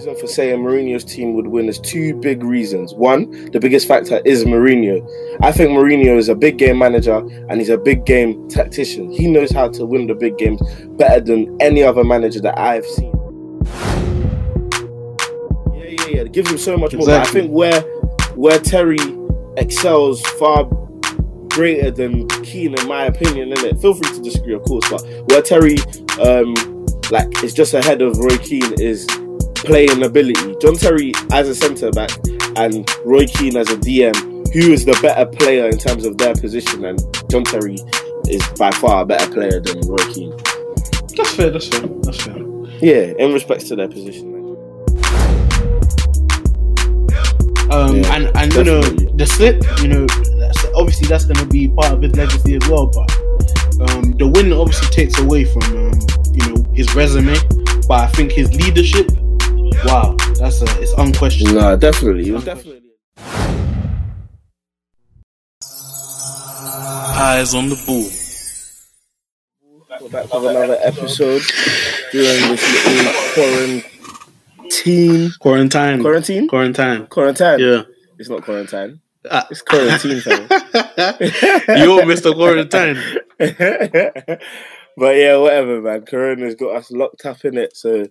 reason for saying Mourinho's team would win is two big reasons. One, the biggest factor is Mourinho. I think Mourinho is a big game manager and he's a big game tactician. He knows how to win the big games better than any other manager that I've seen. Yeah, yeah, yeah. It gives him so much more. But I think where where Terry excels far greater than Keane, in my opinion, in it. Feel free to disagree, of course, but where Terry um like is just ahead of Roy Keane is playing ability. John Terry as a centre back and Roy Keane as a DM, who is the better player in terms of their position? And John Terry is by far a better player than Roy Keane. That's fair. That's fair. That's fair. Yeah, in respects to their position. Um, Yeah, and and you know the slip, you know, that's, obviously that's going to be part of his legacy as well. But um, the win obviously takes away from um, you know his resume, but I think his leadership, wow, that's a, it's unquestionable. No, definitely. It was definitely. Eyes on the ball. We're back with another episode during this little quarantine. Quarantine, Quarantine? quarantine. Quarantine? Yeah, It's not quarantine. Ah. It's quarantine, fam. you're Mr. Quarantine. but yeah, whatever, man. Corona's got us locked up in it, so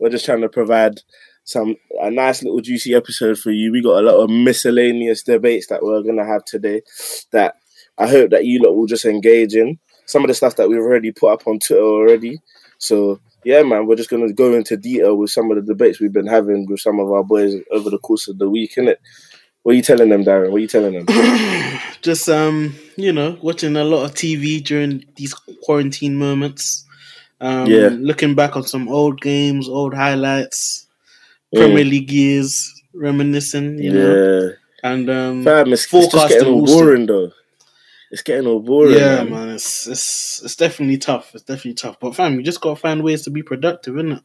we're just trying to provide some a nice little juicy episode for you. We got a lot of miscellaneous debates that we're gonna have today that I hope that you lot will just engage in. Some of the stuff that we've already put up on Twitter already. So yeah, man, we're just gonna go into detail with some of the debates we've been having with some of our boys over the course of the week, innit? What are you telling them, Darren? What are you telling them? Just um, you know, watching a lot of TV during these quarantine moments. Um, Yeah. looking back on some old games, old highlights, Mm. Premier League years, reminiscing, you know, yeah. and um, Fam, it's, it's just getting all boring though. It's getting all boring. yeah, man. man, it's it's it's definitely tough. It's definitely tough. But fam, you just gotta find ways to be productive, isn't it?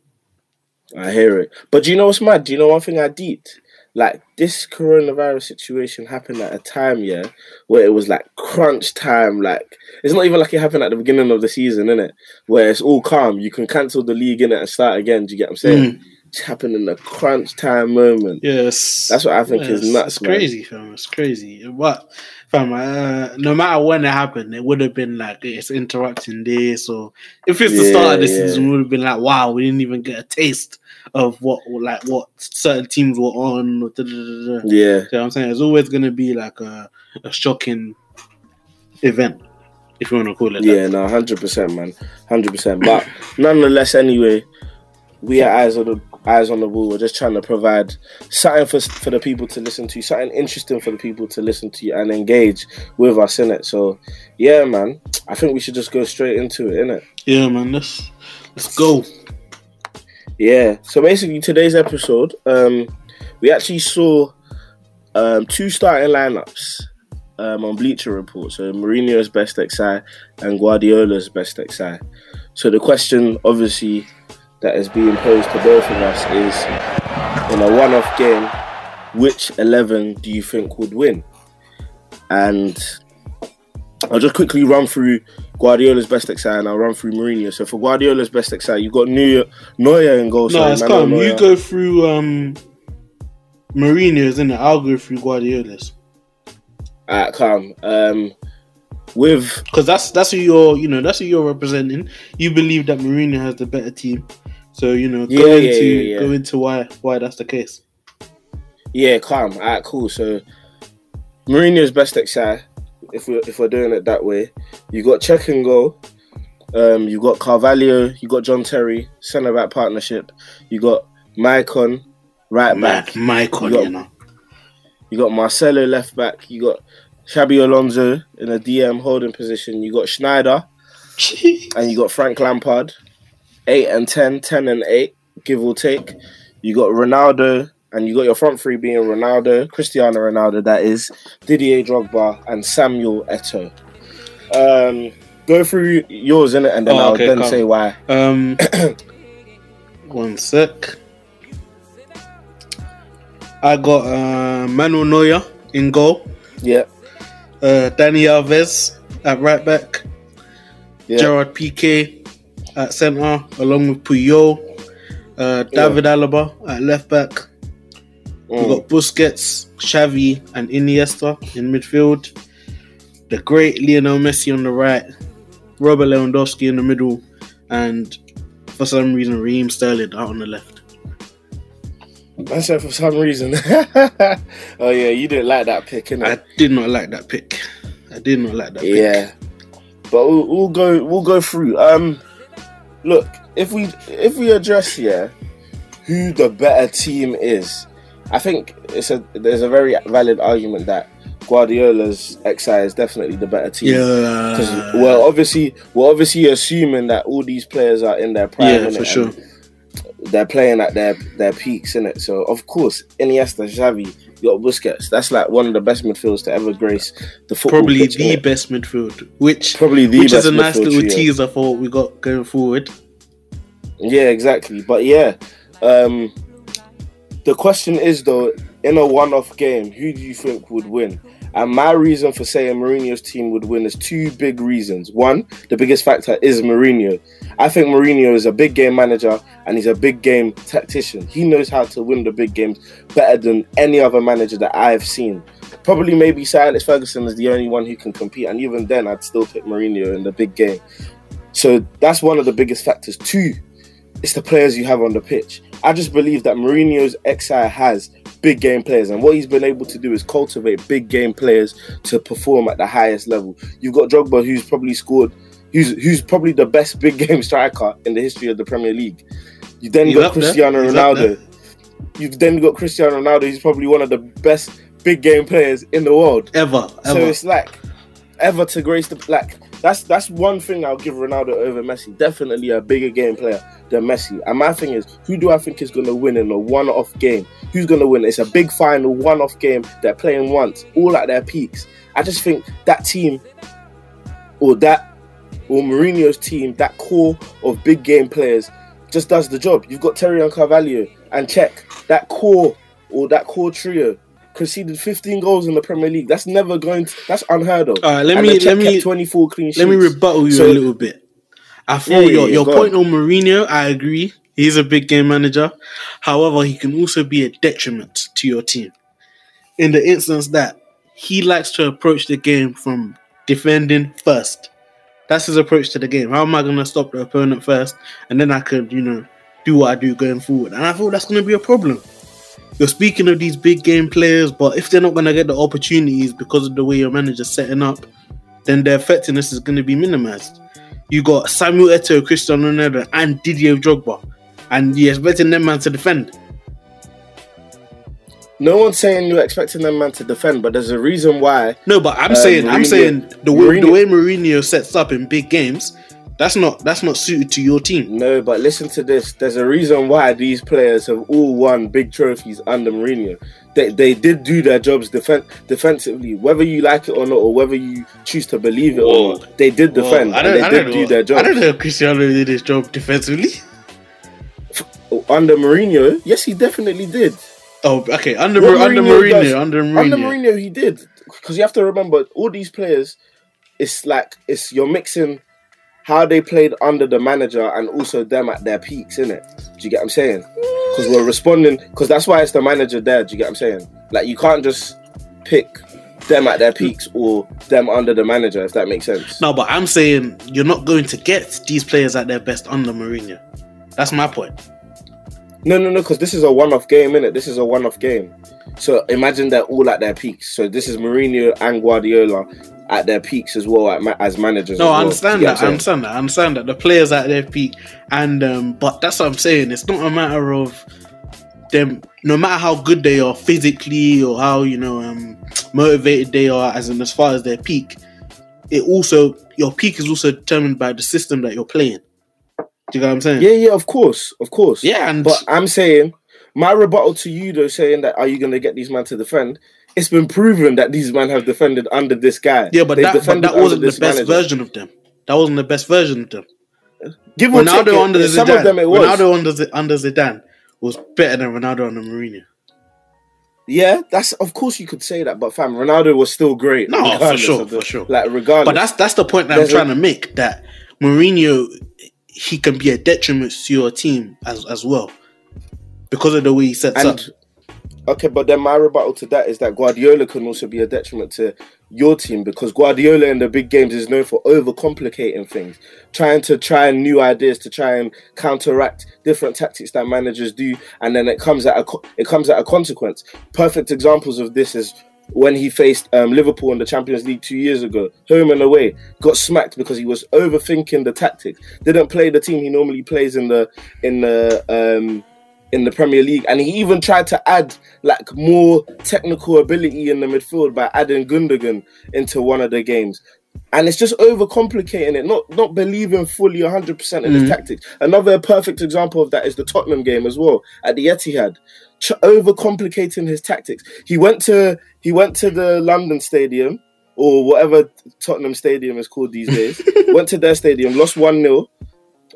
I hear it. But do you know what's mad? Do you know one thing I deeped? Like this coronavirus situation happened at a time, yeah, where it was like crunch time. Like it's not even like it happened at the beginning of the season, in it, Where it's all calm. You can cancel the league in it and start again. Do you get what I'm saying? It's happened in a crunch time moment. Yes, That's what I think is Yes, nuts, It's man. crazy, fam. It's crazy. But fam, uh, no matter when it happened, it would have been like it's interrupting this, or if it's the start of the Yeah, season, would have been like, wow, we didn't even get a taste of what like what certain teams were on. Da, da, da. Yeah, what I'm saying? It's always going to be like a, a shocking event, if you want to call it. yeah, no, hundred percent, man, hundred percent. But nonetheless, anyway, we are eyes on the eyes on the ball. We're just trying to provide something for for the people to listen to, something interesting for the people to listen to and engage with us in it. So, yeah, man, I think we should just go straight into it, innit? Yeah, man. Let's let's go. Yeah. So basically, today's episode, um, we actually saw um, two starting lineups um, on Bleacher Report. So Mourinho's best XI and Guardiola's best XI. So the question, obviously, that is being posed to both of us is: in a one-off game, which eleven do you think would win? And I'll just quickly run through Guardiola's best XI and I'll run through Mourinho. So for Guardiola's best XI, you've got Neuer, Neuer in goal. No, sorry, it's calm. You go through um Mourinho's, innit? I'll go through Guardiola's. Alright, calm. Um, with Because that's that's who you're you know, that's who you're representing. You believe that Mourinho has the better team. So, you know, go Yeah, yeah, into yeah, yeah. go into why why that's the case. yeah, calm. Alright, cool. So Mourinho's best XI, if we if we're doing it that way, you got Čech and go. Um, you got Carvalho, you got John Terry, centre back partnership. You got Maicon, right back. Maicon, You got- you know. You got Marcelo left back. You got Xabi Alonso in a DM holding position. You got Sneijder and you got Frank Lampard. Eight and 10, 10 and eight, give or take. You got Ronaldo and you got your front three being Ronaldo, Cristiano Ronaldo, that is Didier Drogba and Samuel Eto'o. Um, go through yours in it, and then Oh, I'll okay, then calm. say why. Um one sec. I got uh, Manuel Neuer in goal. Yeah, Uh, Dani Alves at right back. yeah, Gerard Piqué at centre, along with Puyol. Uh, David Alaba at left back. We've Mm. got Busquets, Xavi, and Iniesta in midfield. The great Lionel Messi on the right. Robert Lewandowski in the middle. And for some reason, Raheem Sterling out on the left. I said for some reason. oh yeah, you didn't like that pick, innit? I did not like that pick. I did not like that pick. Yeah, but we'll, we'll go we'll go through. Um, look, if we if we address here who the better team is, I think it's a there's a very valid argument that Guardiola's XI is definitely the better team. Yeah. Because well, obviously, we're obviously assuming that all these players are in their prime. Yeah, for sure. They're playing at their their peaks in it. So of course, Iniesta, Xavi, you got Busquets. That's like one of the best midfielders to ever grace the football. Probably pitch, the innit? best midfield, which Probably the which best is a nice little trio. teaser for what we got going forward. Yeah, exactly. But yeah, um, the question is though, in a one-off game, who do you think would win? And my reason for saying Mourinho's team would win is two big reasons. One, the biggest factor is Mourinho. I think Mourinho is a big game manager and he's a big game tactician. He knows how to win the big games better than any other manager that I've seen. Probably maybe Sir Alex Ferguson is the only one who can compete, and even then, I'd still pick Mourinho in the big game. So that's one of the biggest factors. Two, it's the players you have on the pitch. I just believe that Mourinho's XI has big game players, and what he's been able to do is cultivate big game players to perform at the highest level. You've got Drogba, who's probably scored, who's who's probably the best big game striker in the history of the Premier League. You then He's got. Cristiano Ronaldo. You've then got Cristiano Ronaldo, who's probably one of the best big game players in the world. Ever, So ever. it's like ever to grace the like that's that's one thing I'll give Ronaldo over Messi. Definitely a bigger game player than Messi. And my thing is, who do I think is going to win in a one-off game? Who's going to win? It's a big final one-off game. They're playing once, all at their peaks. I just think that team, or that, or Mourinho's team, that core of big game players, just does the job. You've got Terry and Carvalho and Čech that core or that core trio conceded 15 goals in the Premier League. That's never going to. That's unheard of. All right, let And me let me 24 clean sheets. let me rebuttal you So- a little bit. I feel Yeah, your yeah, your point on Mourinho. I agree. He's a big game manager. However, he can also be a detriment to your team. In the instance that he likes to approach the game from defending first. That's his approach to the game. How am I going to stop the opponent first, and then I could, you know, do what I do going forward? And I thought that's going to be a problem. You're speaking of these big game players, but if they're not going to get the opportunities because of the way your manager's setting up, then their effectiveness is going to be minimized. You got Samuel Eto'o, Cristiano Ronaldo, and Didier Drogba, and you're expecting them man to defend. No one's saying you're expecting them man to defend, but there's a reason why. No, but I'm Uh, saying, I'm saying the way the way Mourinho sets up in big games, that's not that's not suited to your team. No, but listen to this. There's a reason why these players have all won big trophies under Mourinho. They, they did do their jobs defen- defensively, whether you like it or not, or whether you choose to believe it Whoa. or not. They did defend Well, I don't, they I did don't do know. their job. I don't know if Cristiano did his job defensively. Under Mourinho, yes, he definitely did. Oh, okay. Under Mourinho, under Mourinho Mourinho, does- under Mourinho. Under Mourinho, he did because you have to remember all these players. It's like it's you're mixing how they played under the manager and also them at their peaks, innit? Do you get what I'm saying? Because we're responding because that's why it's the manager there. Do you get what I'm saying? Like you can't just pick them at their peaks or them under the manager if that makes sense. No, but I'm saying you're not going to get these players at their best under Mourinho. That's my point. No, no, no, because this is a one-off game, innit? This is a one-off game. So imagine they're all at their peaks. So this is Mourinho and Guardiola at their peaks as well at ma- as managers. No, as I understand that. I understand that. I understand that the players at their peak, and um, but that's what I'm saying. It's not a matter of them. No matter how good they are physically or how you know um, motivated they are, as in as far as their peak, it also your peak is also determined by the system that you're playing. Do you know what I'm saying? Yeah, yeah, of course, of course. Yeah, and But I'm saying my rebuttal to you though, saying that are you going to get these men to defend? It's been proven that these men have defended under this guy. yeah, but that, but that wasn't the best manager. version of them. That wasn't the best version of them. Give Ronaldo it, under some Zidane. of them it was. Ronaldo under Z- under Zidane was better than Ronaldo under Mourinho. Yeah, that's of course you could say that, but fam, Ronaldo was still great. No, for sure, the- for sure. Like regardless, But that's that's the point that I'm a- trying to make. That Mourinho, he can be a detriment to your team as as well. because of the way he sets And up. okay, but then my rebuttal to that is that Guardiola can also be a detriment to your team because Guardiola in the big games is known for overcomplicating things, trying to try new ideas to try and counteract different tactics that managers do, and then it comes at a it comes at a consequence. Perfect examples of this is when he faced um, Liverpool in the Champions League two years ago, home and away, got smacked because he was overthinking the tactics. Didn't play the team he normally plays in the in the um, in the Premier League, and he even tried to add like more technical ability in the midfield by adding Gundogan into one of the games. And it's just overcomplicating it, not not believing fully 100% in his tactics. Another perfect example of that is the Tottenham game as well at the Etihad, Ch- overcomplicating his tactics. He went to he went to the London Stadium or whatever Tottenham Stadium is called these days. went to their stadium, lost one 0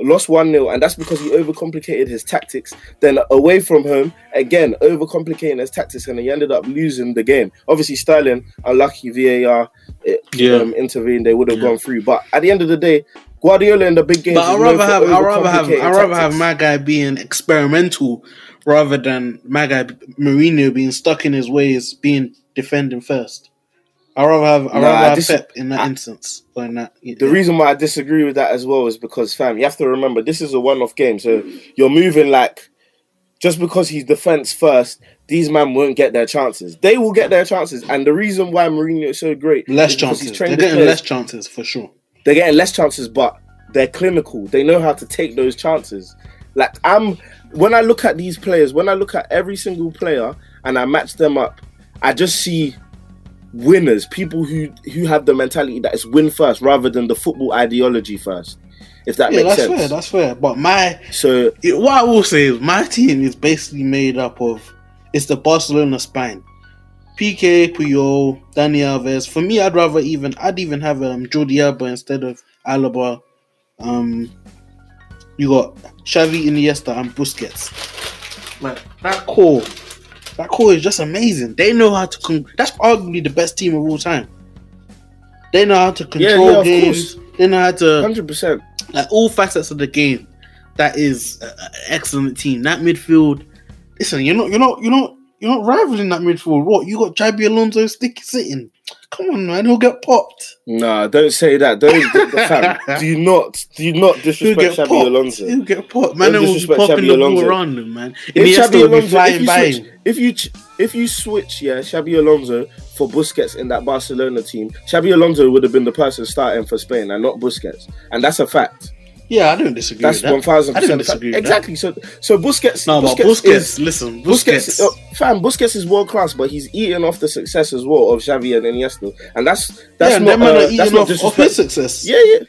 lost 1 0, and that's because he overcomplicated his tactics. Then away from home, again, overcomplicating his tactics, and he ended up losing the game. Obviously, Sterling, unlucky VAR it, Yeah. um, intervened, they would have Yeah. gone through. But at the end of the day, Guardiola in the big games. But I'd rather have I'd rather have I'd rather have my guy being experimental rather than guy Mourinho being stuck in his ways, being defending first. I'd rather have Nah, rather have this- Pep in that I- instance or in that. The reason why I disagree with that as well is because, fam, you have to remember this is a one-off game, so you're moving like just because he's defense first, these men won't get their chances. They will get their chances, and the reason why Mourinho is so great less chances. They're getting players- less chances for sure. they're getting less chances, but they're clinical. They know how to take those chances. Like I'm when I look at these players, when I look at every single player and I match them up, I just see winners, people who who have the mentality that it's win first rather than the football ideology first. If that Yeah, makes that's sense. fair. That's fair. But my so it, what I will say is my team is basically made up of it's the Barcelona spine. Piqué, Puyol, Dani Alves. For me, I'd rather even I'd even have um Jordi Alba instead of Alaba. Um, you got Xavi, Iniesta, and Busquets. Like that core, that core is just amazing. They know how to. Con- that's arguably the best team of all time. They know how to control yeah, of games. They know how to hundred percent. like all facets of the game. That is an excellent team. That midfield. Listen, you're not, you're not, you're not, you're not rivaling that midfield. What you got? Xabi Alonso sticky sitting. Come on, man, he'll get popped. Nah, don't say that. Don't fam, do not do not disrespect Xabi popped. Alonso. He'll get popped. Man, will be popping Xabi the ball Alonso. around him, man. If Iniesta Xabi will be Alonso, if flying you by switch, him. if you if you switch, yeah, Xabi Alonso for Busquets in that Barcelona team, Xabi Alonso would have been the person starting for Spain and not Busquets, and that's a fact. Yeah, I don't disagree. That's one thousand I don't percent exactly. So, so Busquets, No, but Busquets, Busquets, is listen, Busquets, Busquets. uh, fam, Busquets is world class, but he's eating off the success as well of Xavi and Iniesta, and that's that's yeah, not uh, that's not off, off his success. Yeah, yeah.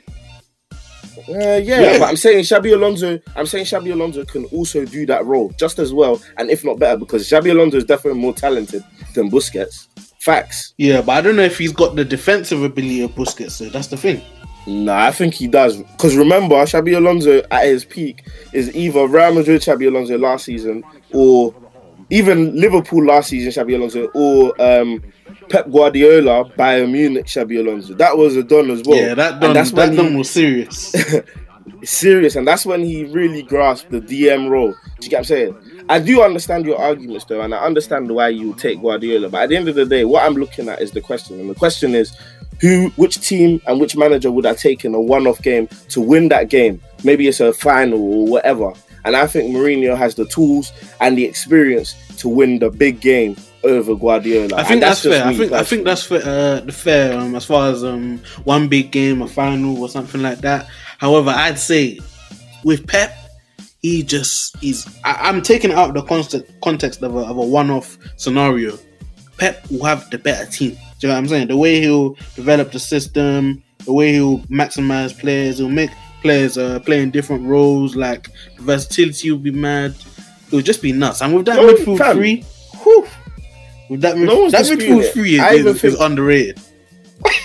Uh, yeah, Yeah. but I'm saying Xabi Alonso. I'm saying Xabi Alonso can also do that role just as well, and if not better, because Xabi Alonso is definitely more talented than Busquets. Facts. Yeah, but I don't know if he's got the defensive ability of Busquets. So that's the thing. Nah, I think he does. Because remember, Xabi Alonso at his peak is either Real Madrid Xabi Alonso last season, or even Liverpool last season Xabi Alonso, or um, Pep Guardiola Bayern Munich Xabi Alonso. That was a done as well. yeah, that done, that's that when done he- was serious. serious, and that's when he really grasped the DM role. Do you get what I'm saying? I do understand your arguments though, and I understand why you take Guardiola. But at the end of the day, what I'm looking at is the question, and the question is, who, which team, and which manager would I take in a one-off game to win that game? Maybe it's a final or whatever. And I think Mourinho has the tools and the experience to win the big game over Guardiola. I think that's, just fair. I think I think that's fair. Uh, the fair um, as far as um, one big game, a final, or something like that. However, I'd say with Pep, he just he's. I, I'm taking it out of the context context of a, of a one-off scenario. Pep will have the better team. Do you know what I'm saying? The way he'll develop the system, the way he'll maximize players, he'll make players uh, play in different roles. Like the versatility will be mad. It'll just be nuts. And with that No, midfield fam. three, whew, with that, No that midfield it. three is, I even is, is underrated.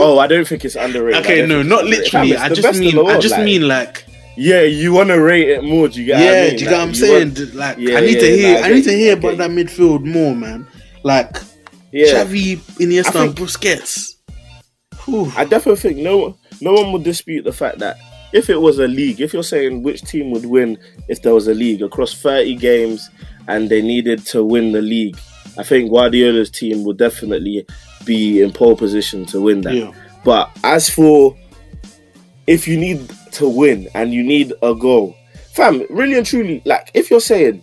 Oh, I don't think it's underrated. Okay, no, not underrated. Fam, literally. I just mean, the I just like. mean like, Yeah, you want to rate it more. Do you get? yeah. what I mean? do you get what I'm saying? want- Like, Yeah, I need yeah, to hear, nah, I I need to hear I about that midfield more, man. Like yeah, Xavi, Iniesta, I and think- Busquets. Whew. I definitely think no no one would dispute the fact that if it was a league, if you're saying which team would win if there was a league across 30 games and they needed to win the league, I think Guardiola's team would definitely be in pole position to win that. Yeah. But as for if you need to win and you need a goal, fam, really and truly, like if you're saying,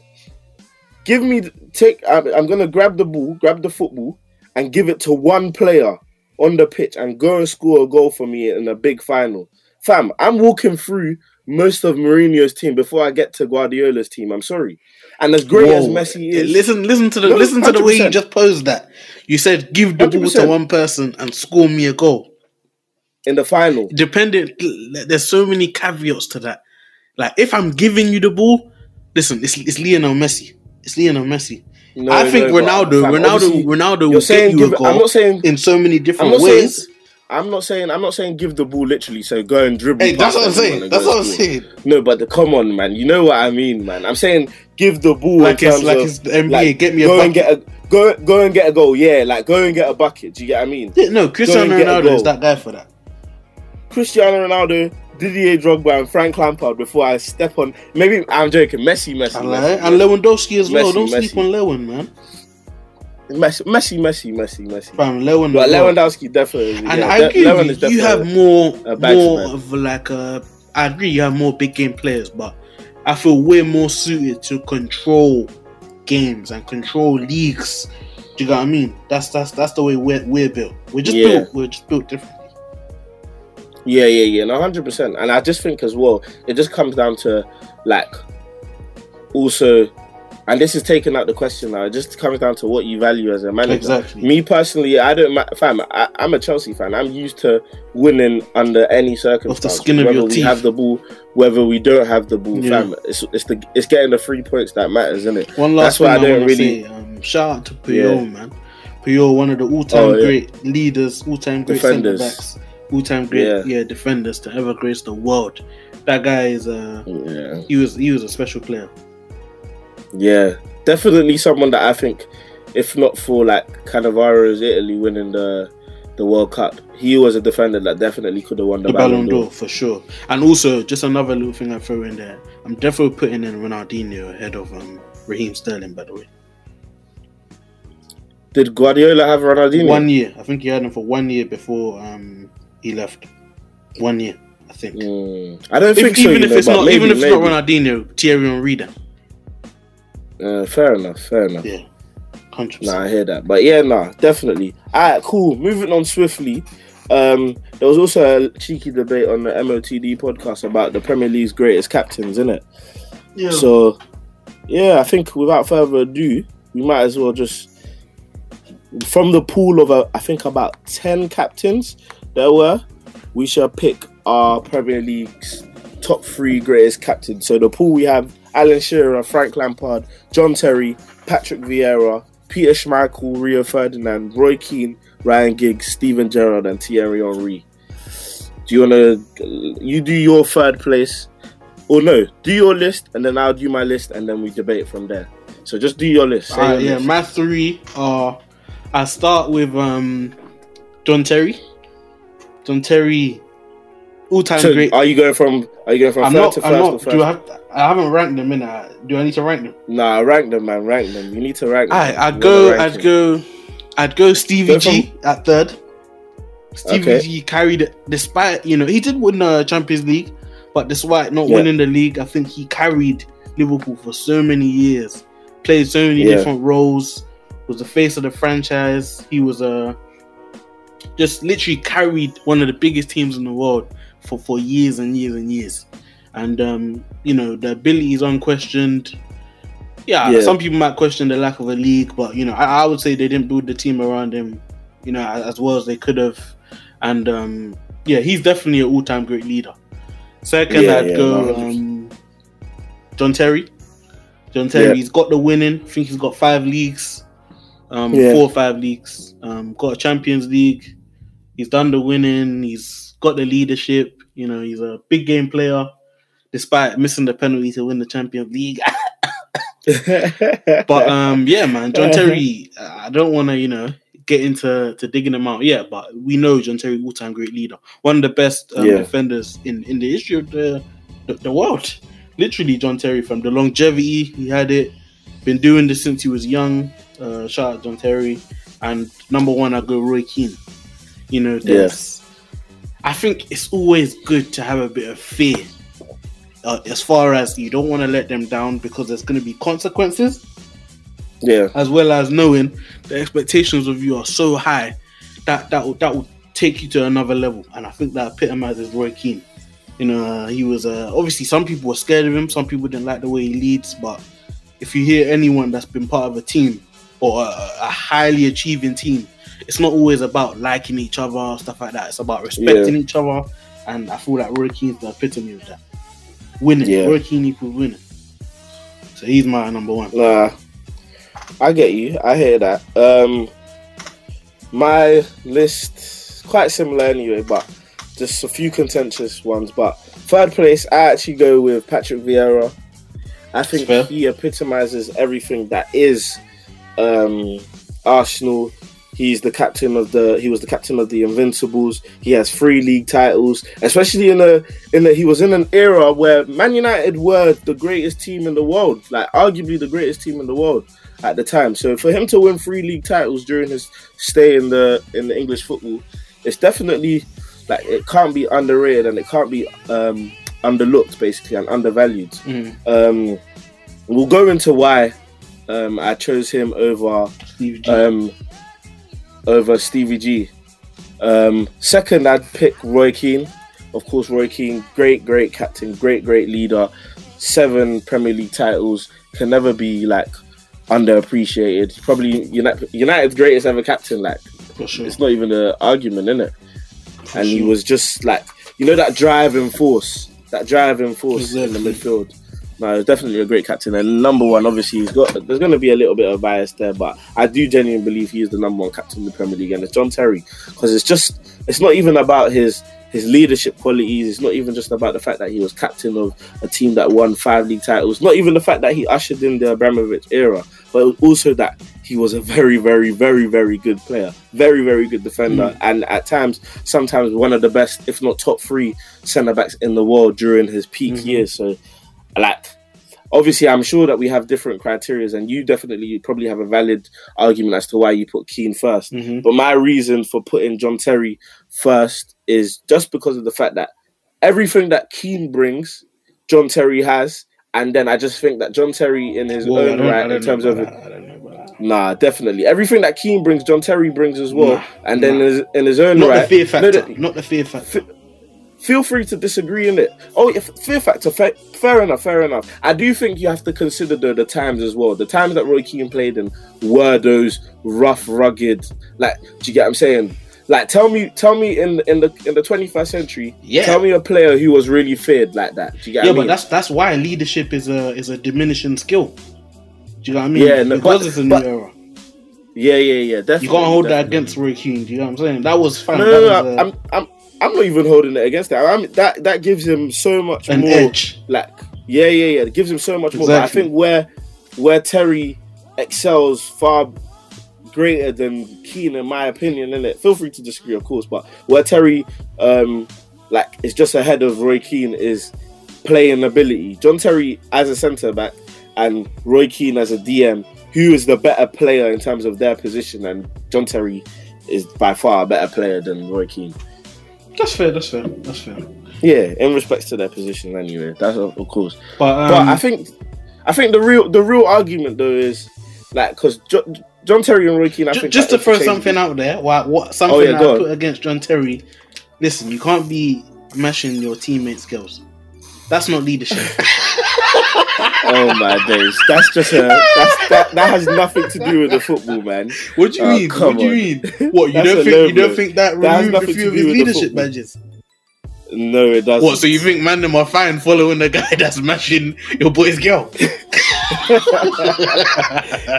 give me, take, I'm, I'm gonna grab the ball, grab the football, and give it to one player on the pitch and go and score a goal for me in a big final, fam, I'm walking through most of Mourinho's team before I get to Guardiola's team. I'm sorry, and as great as Messi is, Listen, listen to the No, listen to the way you just posed that. You said give the ball to one person and score me a goal. in the final, Dependent, there's so many caveats to that. Like if I'm giving you the ball, listen, it's, it's Lionel Messi. It's Lionel Messi. No, I think no, Ronaldo, fam, Ronaldo, Ronaldo will saying get you a give. I'm not saying in so many I'm different saying. ways. I'm not saying. I'm not saying give the ball literally. So go and dribble. Hey, that's what I'm saying. That's what I'm saying. No, but the, come on, man. You know what I mean, man. I'm saying give the ball Like it's like of it's the NBA. like, get me a go and get a go go and get a goal. Yeah, like go and get a bucket. Do you get what I mean? Yeah, no, Cristiano and get a Ronaldo is that guy for that. Cristiano Ronaldo, Didier Drogba, and Frank Lampard. Before I step on, maybe I'm joking. Messi, Messi, And, Messi, and Lewandowski as well. Don't Messi. sleep on Lewin, man. Messi, Messi, Messi, Messi, Messi. Fam, Lewin. But. Lewandowski definitely. And yeah, I de- agree. Is you. you have more, more man. of like a. I agree. You have more big game players, but I feel we're more suited to control games and control leagues. Do you know what I mean? That's that's that's the way we're we're built. We're just Yeah. built. We're just built differently. Yeah, yeah, yeah, no, hundred percent. And I just think as well, it just comes down to like also, and this is taking out the question now. It just comes down to what you value as a manager. Exactly. Me personally, I don't, fam. I, I'm a Chelsea fan. I'm used to winning under any circumstance. skin of whether your we teeth. have the ball, whether we don't have the ball, Yeah. fam. It's it's the it's getting the three points that matters, isn't it? One last That's why thing I don't really- say. Um, shout out to Puyol, Yeah. man. Puyol, one of the all-time Oh, yeah. great leaders, all-time great centre Defenders. backs, all-time great Yeah. yeah. defenders to ever grace the world. That guy is uh Yeah. he was he was a special player. Yeah, definitely someone that I think, if not for like Cannavaro's Italy winning the the World Cup, he was a defender that definitely could have won the, The Ballon d'Or for sure. And also, just another little thing I throw in there. I'm definitely putting in Ronaldinho ahead of um, Raheem Sterling. By the way, Did Guardiola have Ronaldinho? one year. I think he had him for one year before um, he left. One year, I think. Mm, I don't If- think so. even if know, it's not, maybe, even if it's not maybe. Ronaldinho, Thierry Henry then. Uh, fair enough. Fair enough. Yeah, Nah, I hear that. But yeah, nah, definitely. Alright, cool. Moving on swiftly. Um, there was also a cheeky debate on the MOTD podcast about the Premier League's greatest captains, isn't it? Yeah. So, yeah, I think without further ado, we might as well just from the pool of uh, I think about ten captains there were, we shall pick our Premier League's top three greatest captains. So the pool we have Alan Shearer, Frank Lampard, John Terry, Patrick Vieira, Peter Schmeichel, Rio Ferdinand, Roy Keane, Ryan Giggs, Steven Gerrard, and Thierry Henry. Do you wanna you do your third place? Or no, do your list and then I'll do my list and then we debate from there. So just do your list. Alright, your yeah, list. my three are. I start with um, John Terry. John Terry, all-time So great. are you going from are you going from I'm third not. to 1st I'm not. Do I have? I haven't ranked them in. Uh, do I need to rank them? Nah, rank them, man. Rank them. You need to rank them. I, You I'd go. I'd them. go. I'd go. Stevie Go G at third. Stevie Okay. G carried it, despite you know he did win the Champions League, but despite not Yeah. winning the league, I think he carried Liverpool for so many years. Played so many Yeah. different roles. Was the face of the franchise. He was a just literally carried one of the biggest teams in the world for for years and years and years. And um, you know the ability is unquestioned. Yeah, Yeah. some people might question the lack of a league, but you know I, I would say they didn't build the team around him, you know, as, well as they could have. And um, yeah, he's definitely an all-time great leader. Second, Yeah, I'd yeah, go um, John Terry. John Terry, he's got the winning. I think he's got five leagues, um, Yeah. four or five leagues. Um, got a Champions League. He's done the winning. He's got the leadership. You know, he's a big game player, despite missing the penalty to win the Champions League. but um, yeah, man, John Terry. I don't want to, you know, get into to digging them out. Yeah, but we know John Terry, all time great leader, one of the best um, Yeah. defenders in in the history of the, the the world. Literally, John Terry from the longevity he had it, been doing this since he was young. Uh, shout out John Terry, and number one, I go Roy Keane. You know, there's. I think it's always good to have a bit of fear, uh, as far as you don't want to let them down because there's going to be consequences Yeah, as well as knowing the expectations of you are so high that that will, that will take you to another level. And I think that epitomizes Roy Keane. You know, uh, he was uh, obviously some people were scared of him, some people didn't like the way he leads. But if you hear anyone that's been part of a team or a, a highly achieving team, it's not always about liking each other stuff like that. It's about respecting each other. And I feel like Roy Keane's the epitome of that. Winning, Yeah. Roy Keane equals winning. So he's my number one. nah, I get you. I hear that. Um, my list is quite similar anyway, but just a few contentious ones. But third place, I actually go with Patrick Vieira. I think he epitomizes everything that is um, Arsenal. He's the captain of the. He was the captain of the Invincibles. He has three league titles, especially in a in the. He was in an era where Man United were the greatest team in the world, like arguably the greatest team in the world at the time. So for him to win three league titles during his stay in the in the English football, it's definitely like it can't be underrated and it can't be um, underlooked basically and undervalued. Mm. Um, we'll go into why um, I chose him over Steve G. um, over Stevie G. Um, second, I'd pick Roy Keane. Of course, Roy Keane, great, great captain, great, great leader. Seven Premier League titles can never be like underappreciated. Probably United, United's greatest ever captain. Like sure. it's not even an argument, in it. And he was just like you know that driving force, that driving force in the midfield. No, he's definitely a great captain. And number one, obviously, he's got. There's going to be a little bit of bias there, but I do genuinely believe he is the number one captain in the Premier League, and it's John Terry. Because it's just, it's not even about his his leadership qualities. It's not even just about the fact that he was captain of a team that won five league titles. Not even the fact that he ushered in the Abramovich era, but also that he was a very, very, very, very good player, very, very good defender, and at times, sometimes one of the best, if not top three, centre backs in the world during his peak Mhm. years. So, like, obviously, I'm sure that we have different criterias, and you definitely probably have a valid argument as to why you put Keane first. Mhm. But my reason for putting John Terry first is just because of the fact that everything that Keane brings, John Terry has. And then I just think that John Terry, in his I own right, in terms of about that. I don't know about that. Nah, definitely. Everything that Keane brings, John Terry brings as well. Nah, and then nah. in his, in his own Not right, the fear factor. no, no, not the fear factor. Feel free to disagree in it. Oh, yeah, fear factor. Fair, fair enough. Fair enough. I do think you have to consider the, the times as well. The times that Roy Keane played in were those rough, rugged. Like, do you get what I'm saying? Like, tell me, tell me in in the in the 21st century. Yeah. Tell me a player who was really feared like that. Do you get yeah, I but mean? that's that's why leadership is a is a diminishing skill. Do you know what I mean? Yeah, no, because but- it's a new but- era. yeah, yeah, yeah. Definitely. You can't hold that against Roy Keane. Do you know what I'm saying? That was fine. No, no, was no, a- I'm, I'm, I'm not even holding it against that. I mean, that that gives him so much an more. edge. Like, yeah, yeah, yeah. It gives him so much more. But I think where where Terry excels far greater than Keane, in my opinion, in it. Feel free to disagree, of course, but where Terry, um, like, is just ahead of Roy Keane is playing ability. John Terry as a centre back and Roy Keane as a DM. Who is the better player in terms of their position? And John Terry is by far a better player than Roy Keane. That's fair. That's fair. That's fair. Yeah, in respect to their position, anyway. That's of course. But, um, but I think, I think the real the real argument though is like because jo- John Terry and Roy Keane. I ju- think just to throw something out there, what, what something Oh, yeah, I put against John Terry. Listen, you can't be mashing your teammates' girls. That's not leadership. Oh my days, that's just a that's that that has nothing to do with the football, man. what do you Oh, mean? What do you mean? What you That's don't think? You don't think that That has a nothing few to of do his with the leadership football. badges? No, it doesn't. What? So you think man them are fine following the guy that's mashing your boy's girl?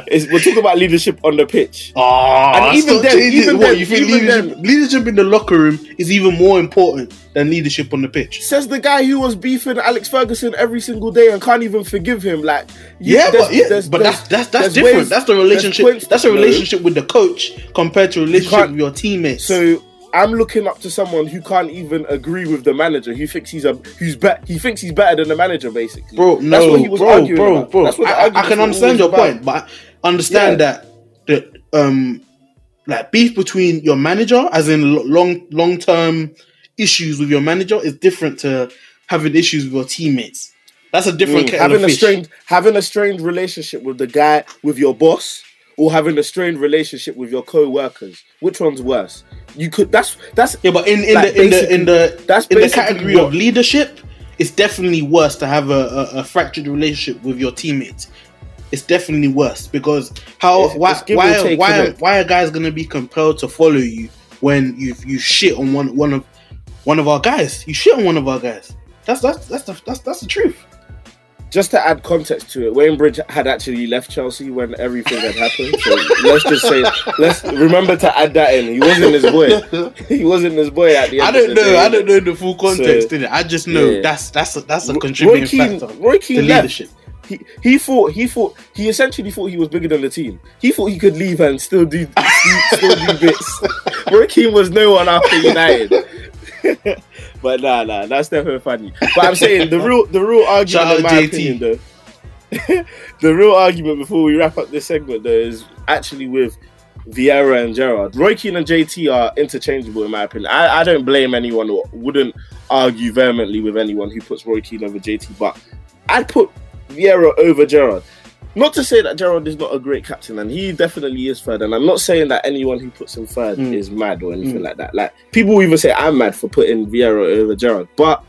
It's- we're talking about leadership on the pitch. Oh, And even then- even what then- you think leadership, then- leadership in the locker room is even more important than leadership on the pitch? Says the guy who was beefing Alex Ferguson every single day and can't even forgive him. Like, Yeah, but yeah, there's- but there's- that's that's that's different. ways- that's the relationship. points- That's a no. relationship with the coach compared to a relationship with your teammates. So I'm looking up to someone who can't even agree with the manager. Who thinks he's a who's be, he thinks he's better than the manager, basically. bro, no, That's what he was bro, arguing bro, about. bro. That's what I, I can understand your about. point, but I understand Yeah. that the um like beef between your manager, as in long long term issues with your manager, is different to having issues with your teammates. That's a different Mm, having a strained having a strained relationship with the guy with your boss or having a strained relationship with your co-workers which one's worse you could that's that's Yeah, but in, in Like, the in the in the that's in the category what- of leadership, it's definitely worse to have a, a, a fractured relationship with your teammates. It's definitely worse because how It's- why it's why take, why why are guys gonna be compelled to follow you when you you shit on one one of one of our guys? You shit on one of our guys. That's that's that's the that's that's the truth. Just to add context to it Wayne Bridge had actually left Chelsea when everything had happened so let's just say let's remember to add that in he wasn't his boy he wasn't his boy at the end I don't know. day. I don't know the full context So, in it. I just know yeah. that's that's a, that's a Roy contributing Keane, factor Roy Keane leadership. He, he thought he thought he essentially thought he was bigger than the team. He thought he could leave and still do still do bits. Roy Keane was no one after United. but nah, nah, that's definitely funny. But I'm saying the real the real argument Shout in my JT. opinion though. the real argument before we wrap up this segment though is actually with Vieira and Gerrard. Roy Keane and JT are interchangeable in my opinion. I, I don't blame anyone or wouldn't argue vehemently with anyone who puts Roy Keane over JT, but I'd put Vieira over Gerrard. Not to say that Gerrard is not a great captain, and he definitely is third. And I'm not saying that anyone who puts him third Mm. is mad or anything Mm. like that. Like people even say I'm mad for putting Vieira over Gerrard, but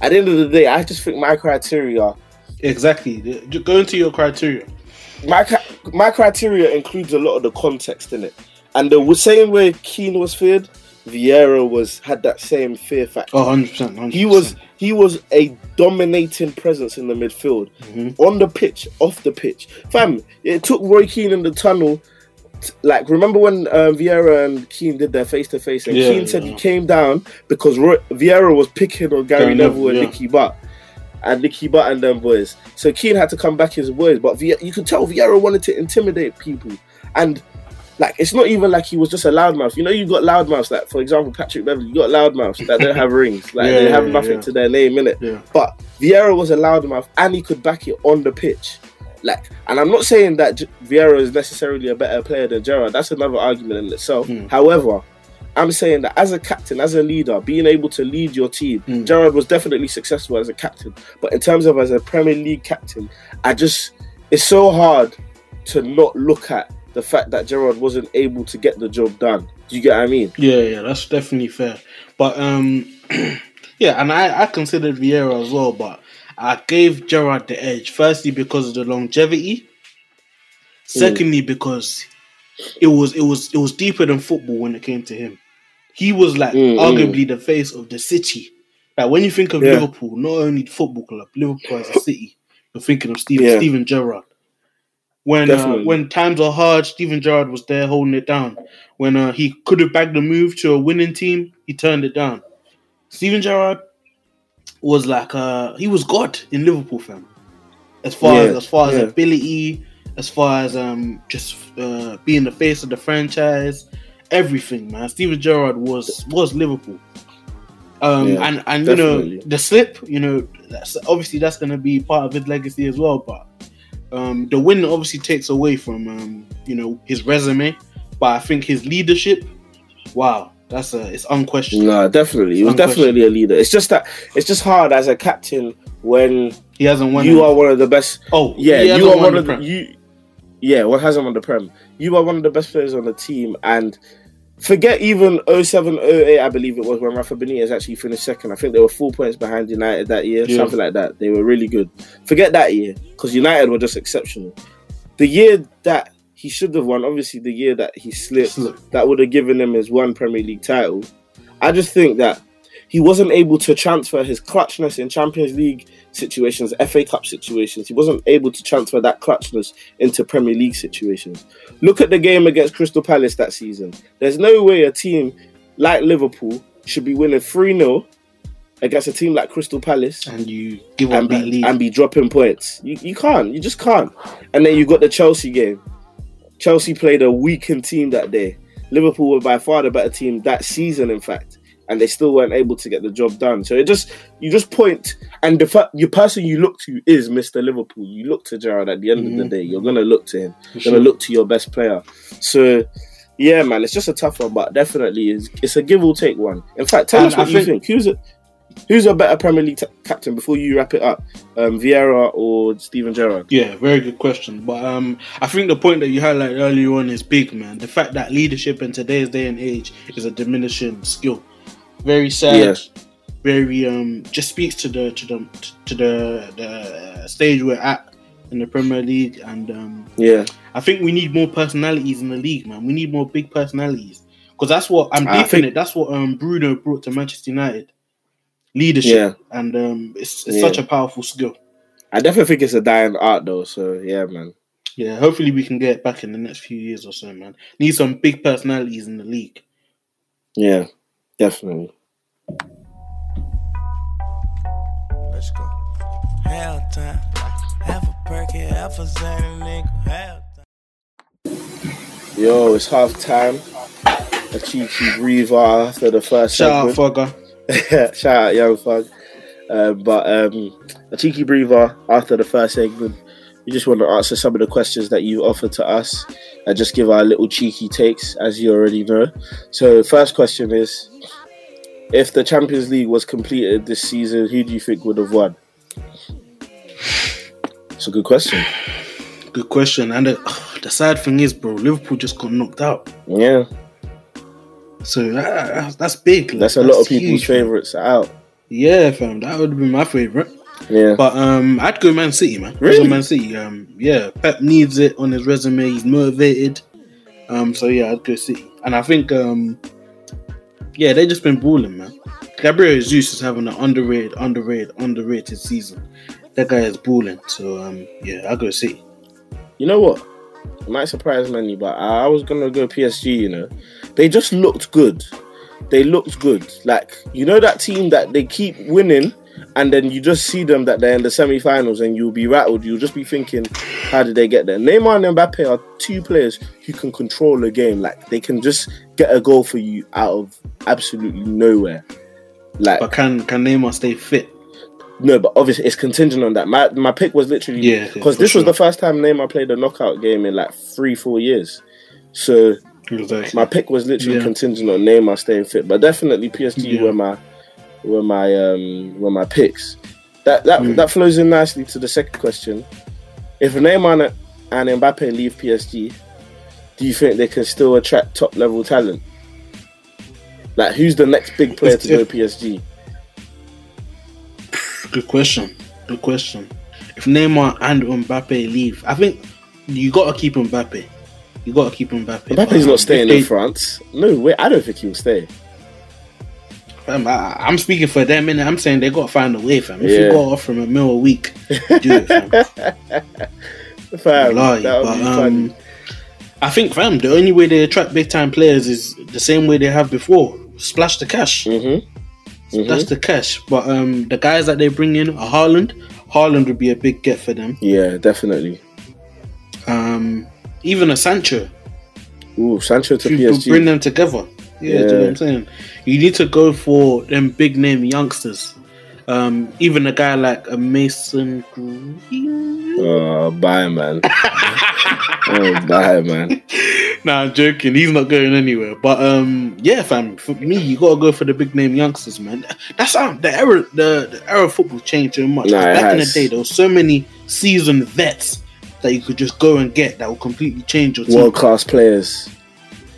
at the end of the day, I just think my criteria, Exactly. Go into your criteria. my my criteria includes a lot of the context in it. And the same way Keane was feared, Vieira was had that same fear factor. Oh, 100%. 100%. He was he was a dominating presence in the midfield, Mhm. on the pitch, off the pitch. Fam, it took Roy Keane in the tunnel. t- Like remember when uh, Vieira and Keane did their face to face, and Yeah, Keane said yeah. he came down because Roy, Vieira was picking on Gary Gary Neville and yeah. Nicky Butt. And Nicky Butt and them boys. So Keane had to come back his boys. But you could tell Vieira wanted to intimidate people. And like it's not even like he was just a loudmouth. You know, you got loudmouths like, for example, Patrick Beverley. You got loudmouths that don't have rings, like Yeah, they have yeah, nothing yeah. to their name in it. But Vieira was a loudmouth, and he could back it on the pitch. Like, and I'm not saying that J- Vieira is necessarily a better player than Gerrard. That's another argument in itself. Mm. However, I'm saying that as a captain, as a leader, being able to lead your team, Mm. Gerrard was definitely successful as a captain. But in terms of as a Premier League captain, I just it's so hard to not look at the fact that Gerrard wasn't able to get the job done. Do you get what I mean? Yeah, yeah, that's definitely fair. But um, yeah, and I I considered Vieira as well, but I gave Gerrard the edge. Firstly, because of the longevity. Secondly, because it was it was it was deeper than football when it came to him. He was like Mm, arguably the face of the city. Like when you think of Yeah. Liverpool, not only the football club, Liverpool as a city, you're thinking of Steven Yeah. Steven Gerrard. When uh, when times are hard, Steven Gerrard was there holding it down. When uh, he could have bagged a move to a winning team, he turned it down. Steven Gerrard was like uh, he was God in Liverpool, fam. As far as Yeah, as far as yeah. ability, as far as um just uh, being the face of the franchise, everything, man. Steven Gerrard was was Liverpool. Um, Yeah, and and you know the slip, you know, that's obviously that's going to be part of his legacy as well. But um, the win obviously takes away from um, you know his resume, but I think his leadership, wow, that's a it's unquestioned. No, definitely. He was definitely a leader. It's just that it's just hard as a captain when He hasn't won. you any- are one of the best oh Yeah, you are one of the you. Yeah, what hasn't won the prem? You are one of the best players on the team, and forget even 07, 08, I believe it was when Rafa Benitez actually finished second. I think they were four points behind United that year, Yeah. something like that. They were really good. Forget that year because United were just exceptional. The year that he should have won, obviously, the year that he slipped, Slipped. that would have given him his one Premier League title. I just think that he wasn't able to transfer his clutchness in Champions League situations, FA Cup situations. He wasn't able to transfer that clutchness into Premier League situations. Look at the game against Crystal Palace that season. There's no way a team like Liverpool should be winning 3 0 against a team like Crystal Palace and you give up and be, and be dropping points. You, you can't. You just can't. And then you got the Chelsea game. Chelsea played a weakened team that day. Liverpool were by far the better team that season, in fact, and they still weren't able to get the job done. So it just you just point, and the fir- your person you look to is Mr. Liverpool. You look to Gerrard at the end of Mhm. the day. You're gonna look to him. For You're sure. gonna look to your best player. So. Yeah, man, it's just a tough one, but definitely is it's a give or take one. In fact, tell And us what I you think- think. Who's a who's a better Premier League t- captain before you wrap it up? Um, Vieira or Steven Gerrard? Yeah, very good question. But um, I think the point that you highlighted earlier on is big, man. The fact that leadership in today's day and age is a diminishing skill. Very sad. Yeah. Very um, just speaks to the to the to the the stage we're at in the Premier League, and um, Yeah, I think we need more personalities in the league, man. We need more big personalities because that's what I'm deep in think- it. That's what um Bruno brought to Manchester United. Leadership, Yeah. and um, it's it's Yeah. such a powerful skill. I definitely think it's a dying art though. So yeah, man. Yeah, hopefully we can get it back in the next few years or so, man. Need some big personalities in the league. Yeah, definitely. Let's go. Hell time. Half a perky, half a Zany nigga. Hell time. Yo, it's half time. A cheeky breather after the first Shout out segment. Fogger. Shout out Young Fug. Um, but um, a cheeky breather after the first segment. We just want to answer some of the questions that you offered to us and just give our little cheeky takes, as you already know. So, first question is if the Champions League was completed this season, who do you think would have won? It's a good question. Good question. And the, the sad thing is, bro, Liverpool just got knocked out. Yeah, So that, that's, that's big. like, that's a lot of people's huge, favourites out. Yeah, fam. That would be my favorite. Yeah, But um, I'd go Man City, man. Really? Man City. Um, yeah, Pep needs it on his resume. He's motivated. Um, so yeah, I'd go City. And I think um, yeah, they just been balling, man. Gabriel Jesus is having an underrated, underrated, underrated season. That guy is balling. So um, yeah, I'll go City. you know what? It might surprise many, but I I was gonna go PSG. You know, they just looked good. They looked good. Like you know that team that they keep winning, and then you just see them that they're in the semi-finals, and you'll be rattled. You'll just be thinking, how did they get there? Neymar and Mbappe are two players who can control the game. Like they can just get a goal for you out of absolutely nowhere. Like But can can Neymar stay fit? no, but obviously it's contingent on that. My my pick was literally Yeah, because this was the first time Neymar played a knockout game in like three four years. So Exactly. my pick was literally Yeah. contingent on Neymar staying fit, but definitely PSG Yeah. were my were my um were my picks. That that Mm. that flows in nicely to the second question. If Neymar and Mbappe leave PSG, do you think they can still attract top level talent? Like who's the next big player to go PSG? Good question. Good question. If Neymar and Mbappe leave, I think you gotta keep Mbappe. You gotta keep Mbappe. Mbappe's um, not staying if in they- France. No way, I don't think he'll stay. Fam, I, I'm speaking for them, and I'm saying they gotta find a way, fam. If Yeah. you go off from a mil a week, do it, fam. Fam, Lie, that would but, be um, funny. I think, fam, the only way they attract big time players is the same way they have before: splash the cash. Mm-hmm. That's the cash. But um, the guys that they bring in are Haaland. Haaland would be a big get for them. Yeah, definitely. Um, even a Sancho. Ooh, Sancho to PSG. bring them together. Yeah, you know what I'm saying? You need to go for them big name youngsters. Um, even a guy like a Mason Green. Oh, bye, man. oh, bye, man. nah, I'm joking. He's not going anywhere. But um, yeah, fam. For me, you gotta go for the big name youngsters, man. That's how the era. The, the era of football changed so much. Nah, Back in the day, there was so many seasoned vets that you could just go and get that will completely change your team. World class players.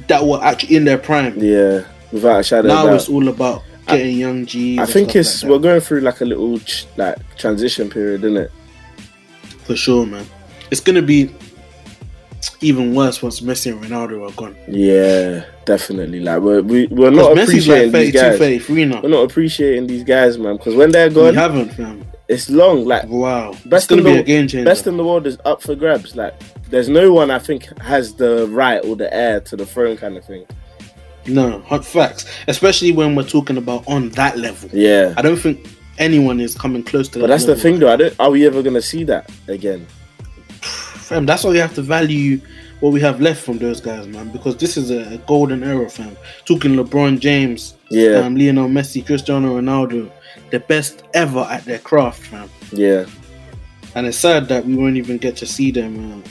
That were actually in their prime. Yeah, without a shadow now it's all about getting young G's. I think it's like we're going through like a little ch- like transition period, isn't it? for sure, man. It's gonna be. even worse once Messi and Ronaldo are gone. Yeah, definitely. Like we're we, we're not Messi's appreciating like these guys. 33 now. We're not appreciating these guys, man. Because when they're gone, We haven't, fam. it's long. Like Wow. It's Best going to in be the- a game changer. best in the world is up for grabs. Like there's no one I think has the right or the heir to the throne, kind of thing. no, hot facts. Especially when we're talking about on that level. Yeah. I don't think anyone is coming close to that But that's the thing, though. I don't. Are we ever gonna see that again? Fam, that's why we have to value what we have left from those guys, man. Because this is a, a golden era, fam. Talking LeBron James, Yeah, um, Lionel Messi, Cristiano Ronaldo, the best ever at their craft, fam. yeah, And it's sad that we won't even get to see them uh,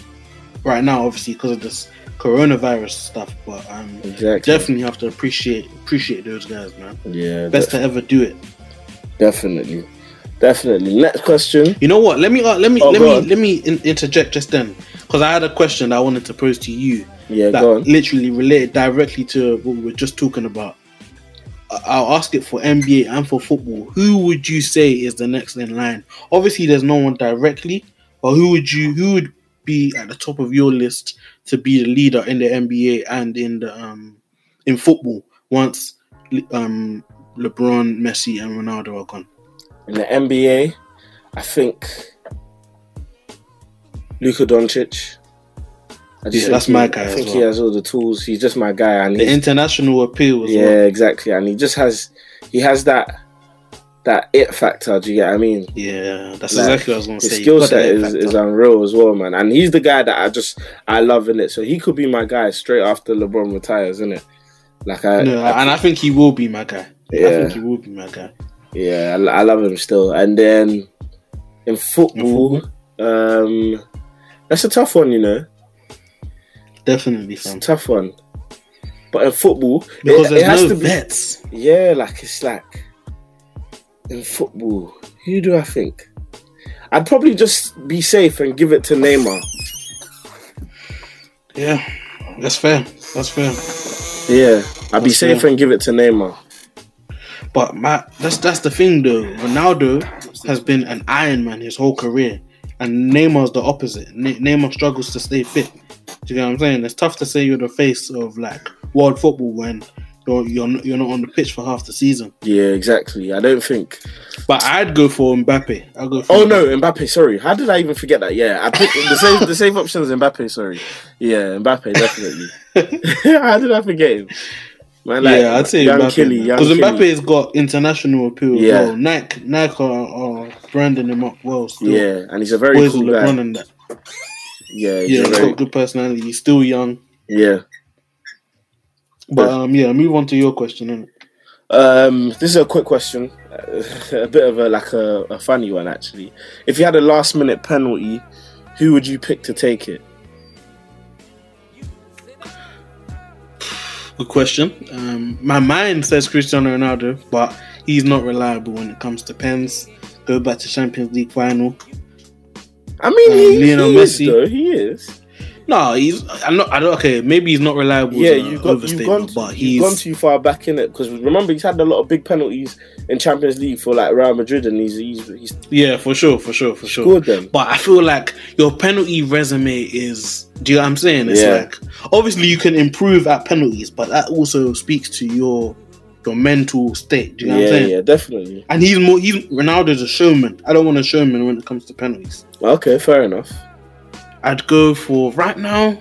right now, obviously because of this coronavirus stuff. But um, exactly. definitely have to appreciate appreciate those guys, man. Yeah, Best to ever do it. definitely, definitely. Next question. You know what? Let me uh, let me Oh, let me on. let me in- interject just then because I had a question that I wanted to pose to you Yeah, that go on. literally related directly to what we were just talking about. I'll ask it for NBA and for football. Who would you say is the next in line? Obviously, there's no one directly, but who would you who would be at the top of your list to be the leader in the NBA and in the um in football once um LeBron, Messi, and Ronaldo are gone? In the NBA, I think Luka Doncic. I Yeah, that's he- my guy I think he has all the tools. He's just my guy, and The international appeal as yeah, well. exactly. And he just has he has that that it factor. Do you get what I mean? Yeah, that's Like, exactly what I was going to His say. skill set is, is unreal as well, man. And he's the guy that I just I love in it. So he could be my guy straight after LeBron retires, isn't it? Like I, No, I- and I think he will be my guy. I Yeah. think he will be my guy. yeah, I, I love him still. And then in football, um, that's a tough one, you know. Definitely, It's a tough one. But in football, Because it, there's it has no to be. vets. Yeah, like it's like in football. Who do I think? I'd probably just be safe and give it to Neymar. Yeah, that's fair. That's fair. Yeah, I'd be safe fair. and give it to Neymar. But my, that's that's the thing though. Ronaldo has been an Iron Man his whole career, and Neymar's the opposite. Ne- Neymar struggles to stay fit. Do you get what I'm saying? It's tough to say you're the face of like world football when you're you're not, you're not on the pitch for half the season. Yeah, exactly. I don't think. But I'd go for Mbappe. I'd go for Oh no, Mbappe. Sorry, how did I even forget that? Yeah, I picked the same The safe option is Mbappe. Sorry. Yeah, Mbappe definitely. how did I forget him? Man, like, yeah, I'd say young Mbappe because. Mbappe has got international appeal. Yeah. Well. Nike, Nike are, are branding him up well. Still. Yeah, and he's a very boys cool LeBron guy. and that. Yeah, he's Yeah, a he's very, got good personality. He's still young. yeah. But um, yeah, move on to your question. innit? Um, this is a quick question, a bit of a like a, a funny one actually. If you had a last minute penalty, who would you pick to take it? Good question. Um, my mind says Cristiano Ronaldo, but he's not reliable when it comes to pens. Go back to Champions League final. I mean, Um, he, Lionel he is Messi. though. He is. No, he's. I'm not. I don't. Okay, maybe he's not reliable. Yeah, you've got you've gone but you've gone too far back in it because remember he's had a lot of big penalties in Champions League for like Real Madrid and he's he's, he's yeah, for sure, for sure, for sure. them. But I feel like your penalty resume is. Do you know what I'm saying? It's Yeah. like obviously you can improve at penalties, but that also speaks to your your mental state. Do you know what I'm Yeah, saying? yeah, definitely. And he's more. He's Ronaldo's a showman. I don't want a showman when it comes to penalties. Okay, fair enough. I'd go for right now.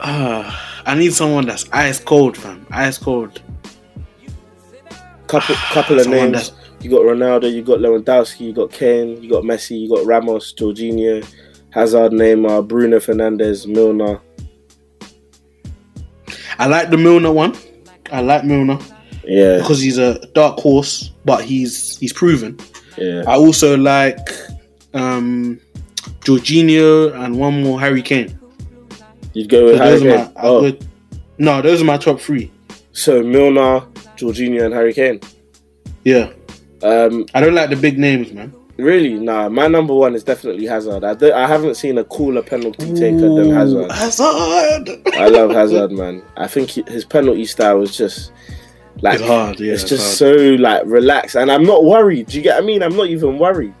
Uh, I need someone that's ice cold, fam. Ice cold. Couple couple of names. You got Ronaldo, you got Lewandowski, you got Kane, you got Messi, you got Ramos, Jorginho, Hazard, Neymar, Bruno Fernandes, Milner. I like the Milner one. I like Milner Yeah, because he's a dark horse, but he's he's proven. yeah. I also like um Jorginho and one more Harry Kane. You'd go So with Harry Kane. my, Oh, go- no, those are my top three. so Milner, Jorginho, and Harry Kane. Yeah, Um, I don't like the big names, man. really, nah. My number one is definitely Hazard. I, don't- I haven't seen a cooler penalty taker than Hazard. Hazard. I love Hazard, man. I think he, his penalty style is just like It's hard, yeah, it's just hard. so like relaxed, and I'm not worried. Do you get what I mean? I'm not even worried.